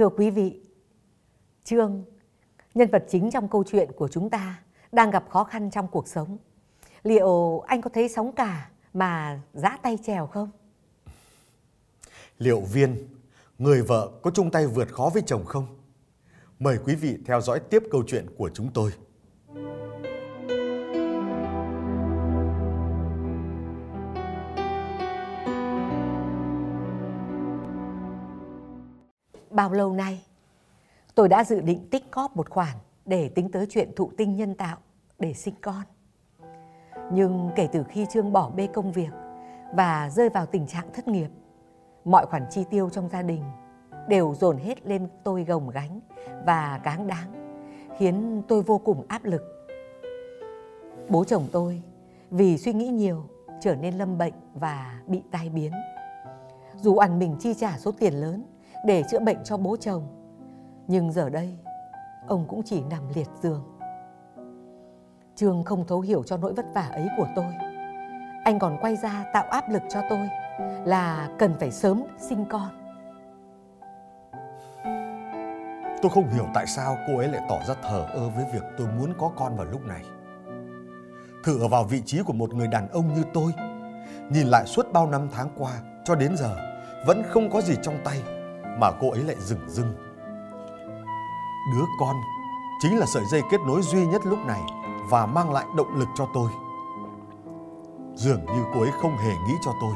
Thưa quý vị, Trương, nhân vật chính trong câu chuyện của chúng ta đang gặp khó khăn trong cuộc sống. Liệu anh có thấy sóng cả mà giã tay trèo không? Liệu Viên, người vợ có chung tay vượt khó với chồng không? Mời quý vị theo dõi tiếp câu chuyện của chúng tôi. Bao lâu nay, tôi đã dự định tích góp một khoản để tính tới chuyện thụ tinh nhân tạo để sinh con. Nhưng kể từ khi Trương bỏ bê công việc và rơi vào tình trạng thất nghiệp, mọi khoản chi tiêu trong gia đình đều dồn hết lên tôi gồng gánh và cáng đáng, khiến tôi vô cùng áp lực. Bố chồng tôi vì suy nghĩ nhiều trở nên lâm bệnh và bị tai biến. Dù ăn mình chi trả số tiền lớn để chữa bệnh cho bố chồng, nhưng giờ đây ông cũng chỉ nằm liệt giường. Trương không thấu hiểu cho nỗi vất vả ấy của tôi. Anh còn quay ra tạo áp lực cho tôi là cần phải sớm sinh con. Tôi không hiểu tại sao cô ấy lại tỏ ra thờ ơ với việc tôi muốn có con vào lúc này. Thử ở vào vị trí của một người đàn ông như tôi, nhìn lại suốt bao năm tháng qua cho đến giờ vẫn không có gì trong tay mà cô ấy lại dừng dưng. Đứa con chính là sợi dây kết nối duy nhất lúc này và mang lại động lực cho tôi. Dường như cô ấy không hề nghĩ cho tôi,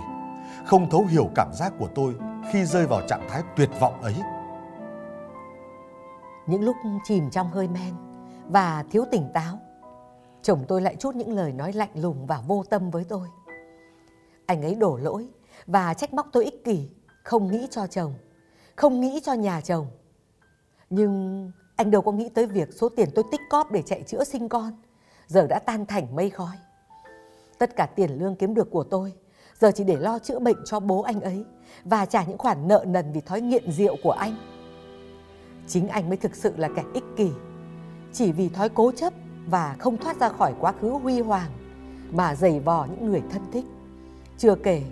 không thấu hiểu cảm giác của tôi khi rơi vào trạng thái tuyệt vọng ấy. Những lúc chìm trong hơi men và thiếu tỉnh táo, chồng tôi lại chút những lời nói lạnh lùng và vô tâm với tôi. Anh ấy đổ lỗi và trách móc tôi ích kỷ, không nghĩ cho chồng, không nghĩ cho nhà chồng. Nhưng anh đâu có nghĩ tới việc số tiền tôi tích cóp để chạy chữa sinh con giờ đã tan thành mây khói. Tất cả tiền lương kiếm được của tôi giờ chỉ để lo chữa bệnh cho bố anh ấy và trả những khoản nợ nần vì thói nghiện rượu của anh. Chính anh mới thực sự là kẻ ích kỷ, chỉ vì thói cố chấp và không thoát ra khỏi quá khứ huy hoàng mà giày vò những người thân thích. Chưa kể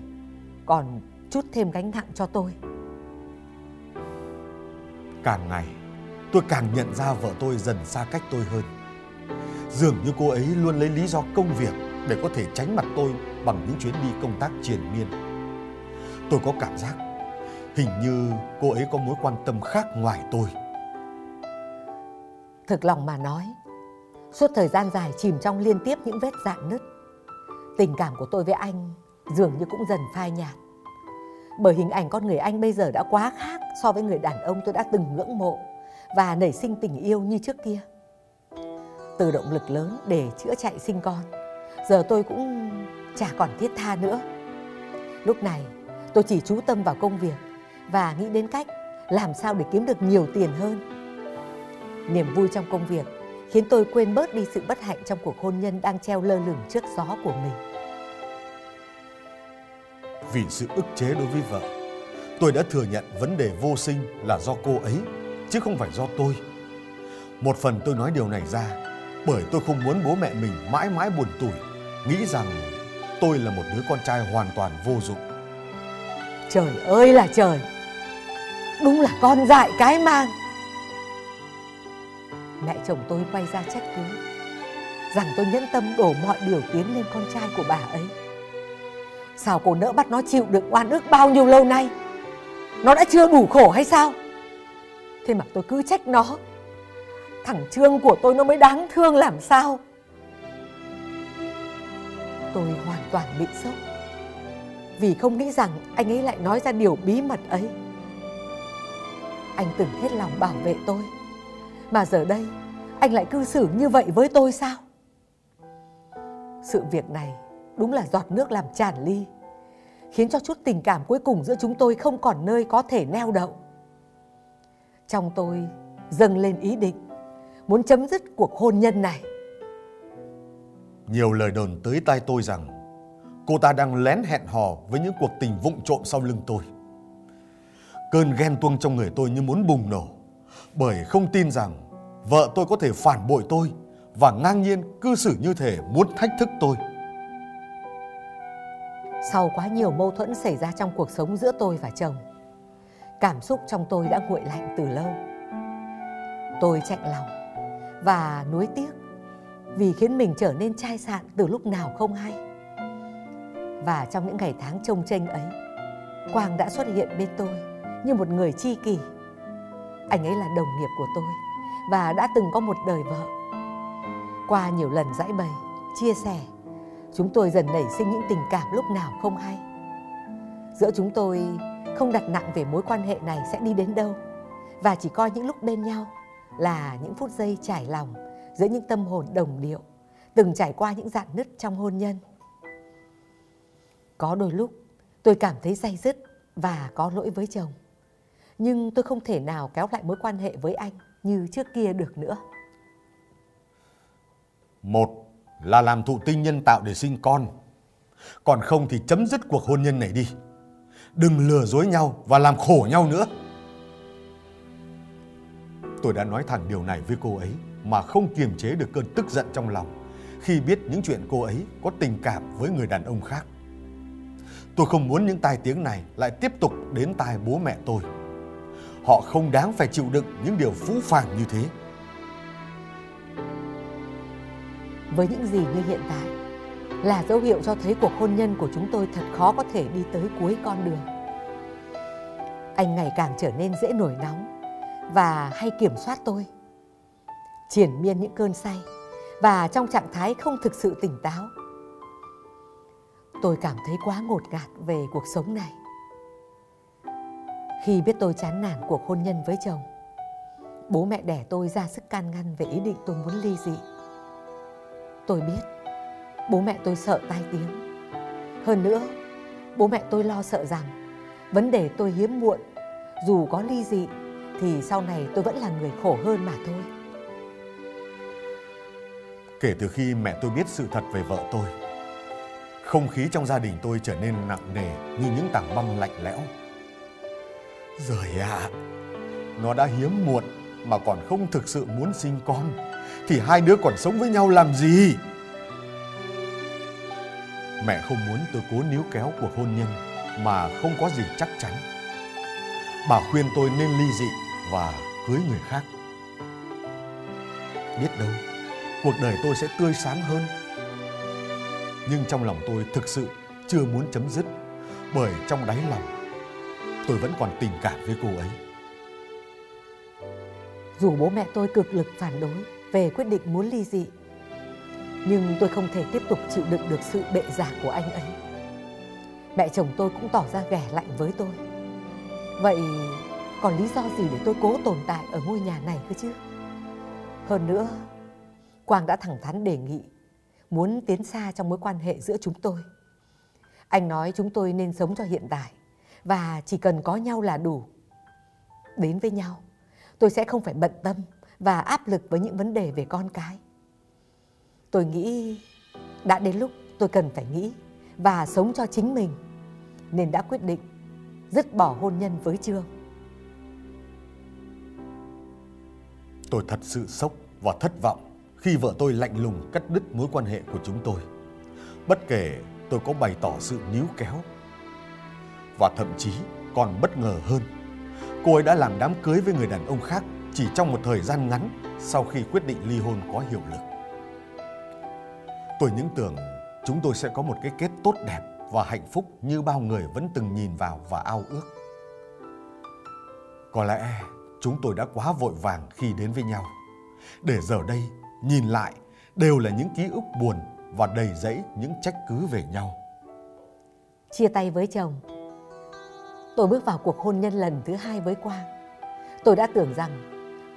còn chút thêm gánh nặng cho tôi. Càng ngày, tôi càng nhận ra vợ tôi dần xa cách tôi hơn. Dường như cô ấy luôn lấy lý do công việc để có thể tránh mặt tôi bằng những chuyến đi công tác triền miên. Tôi có cảm giác hình như cô ấy có mối quan tâm khác ngoài tôi. Thực lòng mà nói, suốt thời gian dài chìm trong liên tiếp những vết dạn nứt, tình cảm của tôi với anh dường như cũng dần phai nhạt. Bởi hình ảnh con người anh bây giờ đã quá khác so với người đàn ông tôi đã từng ngưỡng mộ và nảy sinh tình yêu như trước kia. Từ động lực lớn để chữa chạy sinh con, giờ tôi cũng chả còn thiết tha nữa. Lúc này, tôi chỉ chú tâm vào công việc và nghĩ đến cách làm sao để kiếm được nhiều tiền hơn. Niềm vui trong công việc khiến tôi quên bớt đi sự bất hạnh trong cuộc hôn nhân đang treo lơ lửng trước gió của mình. Vì sự ức chế đối với vợ, tôi đã thừa nhận vấn đề vô sinh là do cô ấy, chứ không phải do tôi. Một phần tôi nói điều này ra bởi tôi không muốn bố mẹ mình mãi mãi buồn tủi, nghĩ rằng tôi là một đứa con trai hoàn toàn vô dụng. Trời ơi là trời, đúng là con dại cái mang. Mẹ chồng tôi quay ra trách cứ rằng tôi nhẫn tâm đổ mọi điều tiến lên con trai của bà ấy. Sao cô nỡ bắt nó chịu được oan ức bao nhiêu lâu nay? Nó đã chưa đủ khổ hay sao? Thế mà tôi cứ trách nó. Thằng Trương của tôi nó mới đáng thương làm sao? Tôi hoàn toàn bị sốc. Vì không nghĩ rằng anh ấy lại nói ra điều bí mật ấy. Anh từng hết lòng bảo vệ tôi. Mà giờ đây, anh lại cư xử như vậy với tôi sao? Sự việc này đúng là giọt nước làm tràn ly Khiến cho chút tình cảm cuối cùng giữa chúng tôi không còn nơi có thể neo đậu Trong tôi dâng lên ý định muốn chấm dứt cuộc hôn nhân này. Nhiều lời đồn tới tai tôi rằng cô ta đang lén hẹn hò với những cuộc tình vụng trộm sau lưng tôi. Cơn ghen tuông trong người tôi như muốn bùng nổ, bởi không tin rằng vợ tôi có thể phản bội tôi và ngang nhiên cư xử như thể muốn thách thức tôi. Sau quá nhiều mâu thuẫn xảy ra trong cuộc sống giữa tôi và chồng, Cảm xúc trong tôi đã nguội lạnh từ lâu. Tôi chạnh lòng và nuối tiếc vì khiến mình trở nên chai sạn từ lúc nào không hay. Và trong những ngày tháng trông tranh ấy, Quang đã xuất hiện bên tôi như một người chi kỷ. Anh ấy là đồng nghiệp của tôi và đã từng có một đời vợ. Qua nhiều lần giải bày, chia sẻ, chúng tôi dần nảy sinh những tình cảm lúc nào không hay. Giữa chúng tôi, không đặt nặng về mối quan hệ này sẽ đi đến đâu và chỉ coi những lúc bên nhau là những phút giây trải lòng giữa những tâm hồn đồng điệu, từng trải qua những dạn nứt trong hôn nhân. Có đôi lúc, tôi cảm thấy day dứt và có lỗi với chồng. Nhưng tôi không thể nào kéo lại mối quan hệ với anh như trước kia được nữa. Một là làm thụ tinh nhân tạo để sinh con. Còn không thì chấm dứt cuộc hôn nhân này đi. Đừng lừa dối nhau và làm khổ nhau nữa. Tôi đã nói thẳng điều này với cô ấy mà không kiềm chế được cơn tức giận trong lòng khi biết những chuyện cô ấy có tình cảm với người đàn ông khác. Tôi không muốn những tai tiếng này lại tiếp tục đến tai bố mẹ tôi. Họ không đáng phải chịu đựng những điều phũ phàng như thế. Với những gì như hiện tại là dấu hiệu cho thấy cuộc hôn nhân của chúng tôi thật khó có thể đi tới cuối con đường. Anh ngày càng trở nên dễ nổi nóng và hay kiểm soát tôi. Triển miên những cơn say và trong trạng thái không thực sự tỉnh táo. Tôi cảm thấy quá ngột ngạt về cuộc sống này. Khi biết tôi chán nản cuộc hôn nhân với chồng, bố mẹ đẻ tôi ra sức can ngăn về ý định tôi muốn ly dị. Tôi biết bố mẹ tôi sợ tai tiếng. Hơn nữa, bố mẹ tôi lo sợ rằng vấn đề tôi hiếm muộn, dù có ly dị thì sau này tôi vẫn là người khổ hơn mà thôi. Kể từ khi mẹ tôi biết sự thật về vợ tôi, không khí trong gia đình tôi trở nên nặng nề như những tảng băng lạnh lẽo. rồi ạ, à, nó đã hiếm muộn mà còn không thực sự muốn sinh con, thì hai đứa còn sống với nhau làm gì? Mẹ không muốn tôi cố níu kéo cuộc hôn nhân mà không có gì chắc chắn. Bà khuyên tôi nên ly dị và cưới người khác. Biết đâu, cuộc đời tôi sẽ tươi sáng hơn. Nhưng trong lòng tôi thực sự chưa muốn chấm dứt bởi trong đáy lòng tôi vẫn còn tình cảm với cô ấy. Dù bố mẹ tôi cực lực phản đối về quyết định muốn ly dị, nhưng tôi không thể tiếp tục chịu đựng được sự bệ giả của anh ấy. Mẹ chồng tôi cũng tỏ ra ghẻ lạnh với tôi. Vậy còn lý do gì để tôi cố tồn tại ở ngôi nhà này cơ chứ? Hơn nữa, Quang đã thẳng thắn đề nghị muốn tiến xa trong mối quan hệ giữa chúng tôi. Anh nói chúng tôi nên sống cho hiện tại và chỉ cần có nhau là đủ. Đến với nhau, tôi sẽ không phải bận tâm và áp lực với những vấn đề về con cái. Tôi nghĩ đã đến lúc tôi cần phải nghĩ và sống cho chính mình, nên đã quyết định dứt bỏ hôn nhân với Trương. Tôi thật sự sốc và thất vọng khi vợ tôi lạnh lùng cắt đứt mối quan hệ của chúng tôi. Bất kể tôi có bày tỏ sự níu kéo và thậm chí còn bất ngờ hơn. Cô ấy đã làm đám cưới với người đàn ông khác chỉ trong một thời gian ngắn sau khi quyết định ly hôn có hiệu lực. Tôi những tưởng chúng tôi sẽ có một cái kết tốt đẹp và hạnh phúc như bao người vẫn từng nhìn vào và ao ước. Có lẽ chúng tôi đã quá vội vàng khi đến với nhau. Để giờ đây nhìn lại đều là những ký ức buồn và đầy rẫy những trách cứ về nhau. Chia tay với chồng, tôi bước vào cuộc hôn nhân lần thứ hai với Quang. Tôi đã tưởng rằng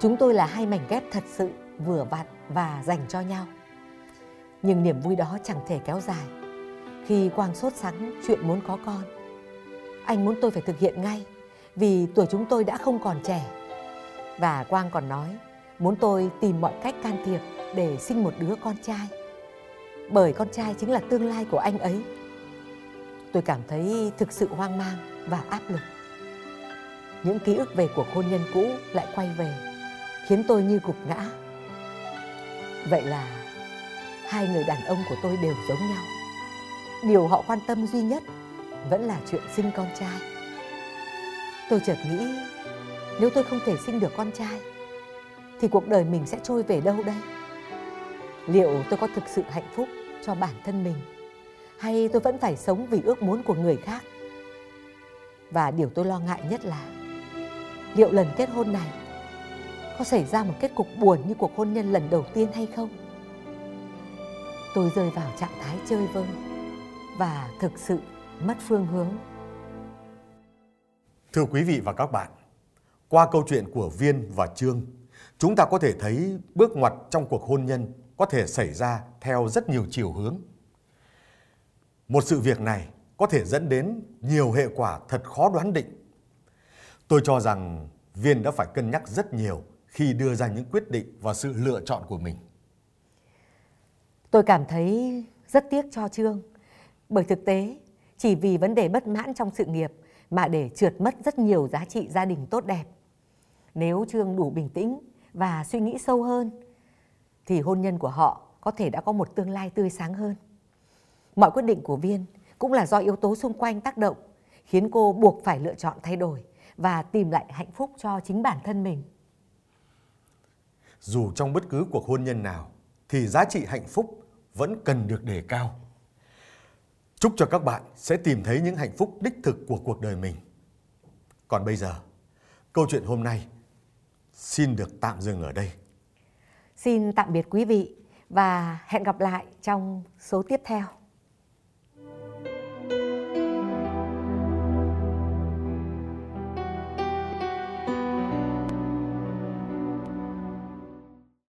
chúng tôi là hai mảnh ghép thật sự vừa vặn và dành cho nhau. Nhưng niềm vui đó chẳng thể kéo dài. Khi Quang sốt sắng chuyện muốn có con, anh muốn tôi phải thực hiện ngay vì tuổi chúng tôi đã không còn trẻ. Và Quang còn nói muốn tôi tìm mọi cách can thiệp để sinh một đứa con trai. Bởi con trai chính là tương lai của anh ấy. Tôi cảm thấy thực sự hoang mang và áp lực. Những ký ức về cuộc hôn nhân cũ lại quay về, khiến tôi như gục ngã. Vậy là hai người đàn ông của tôi đều giống nhau. Điều họ quan tâm duy nhất vẫn là chuyện sinh con trai. Tôi chợt nghĩ nếu tôi không thể sinh được con trai thì cuộc đời mình sẽ trôi về đâu đây? Liệu tôi có thực sự hạnh phúc cho bản thân mình hay tôi vẫn phải sống vì ước muốn của người khác? Và điều tôi lo ngại nhất là liệu lần kết hôn này có xảy ra một kết cục buồn như cuộc hôn nhân lần đầu tiên hay không? Tôi rơi vào trạng thái chơi vơi và thực sự mất phương hướng. Thưa quý vị và các bạn, qua câu chuyện của Viên và Trương, chúng ta có thể thấy bước ngoặt trong cuộc hôn nhân có thể xảy ra theo rất nhiều chiều hướng. Một sự việc này có thể dẫn đến nhiều hệ quả thật khó đoán định. Tôi cho rằng Viên đã phải cân nhắc rất nhiều khi đưa ra những quyết định và sự lựa chọn của mình. Tôi cảm thấy rất tiếc cho Trương, bởi thực tế chỉ vì vấn đề bất mãn trong sự nghiệp mà để trượt mất rất nhiều giá trị gia đình tốt đẹp. Nếu Trương đủ bình tĩnh và suy nghĩ sâu hơn, thì hôn nhân của họ có thể đã có một tương lai tươi sáng hơn. Mọi quyết định của Viên cũng là do yếu tố xung quanh tác động, khiến cô buộc phải lựa chọn thay đổi và tìm lại hạnh phúc cho chính bản thân mình. Dù trong bất cứ cuộc hôn nhân nào, thì giá trị hạnh phúc vẫn cần được đề cao. Chúc cho các bạn sẽ tìm thấy những hạnh phúc đích thực của cuộc đời mình. Còn bây giờ, câu chuyện hôm nay xin được tạm dừng ở đây. Xin tạm biệt quý vị và hẹn gặp lại trong số tiếp theo.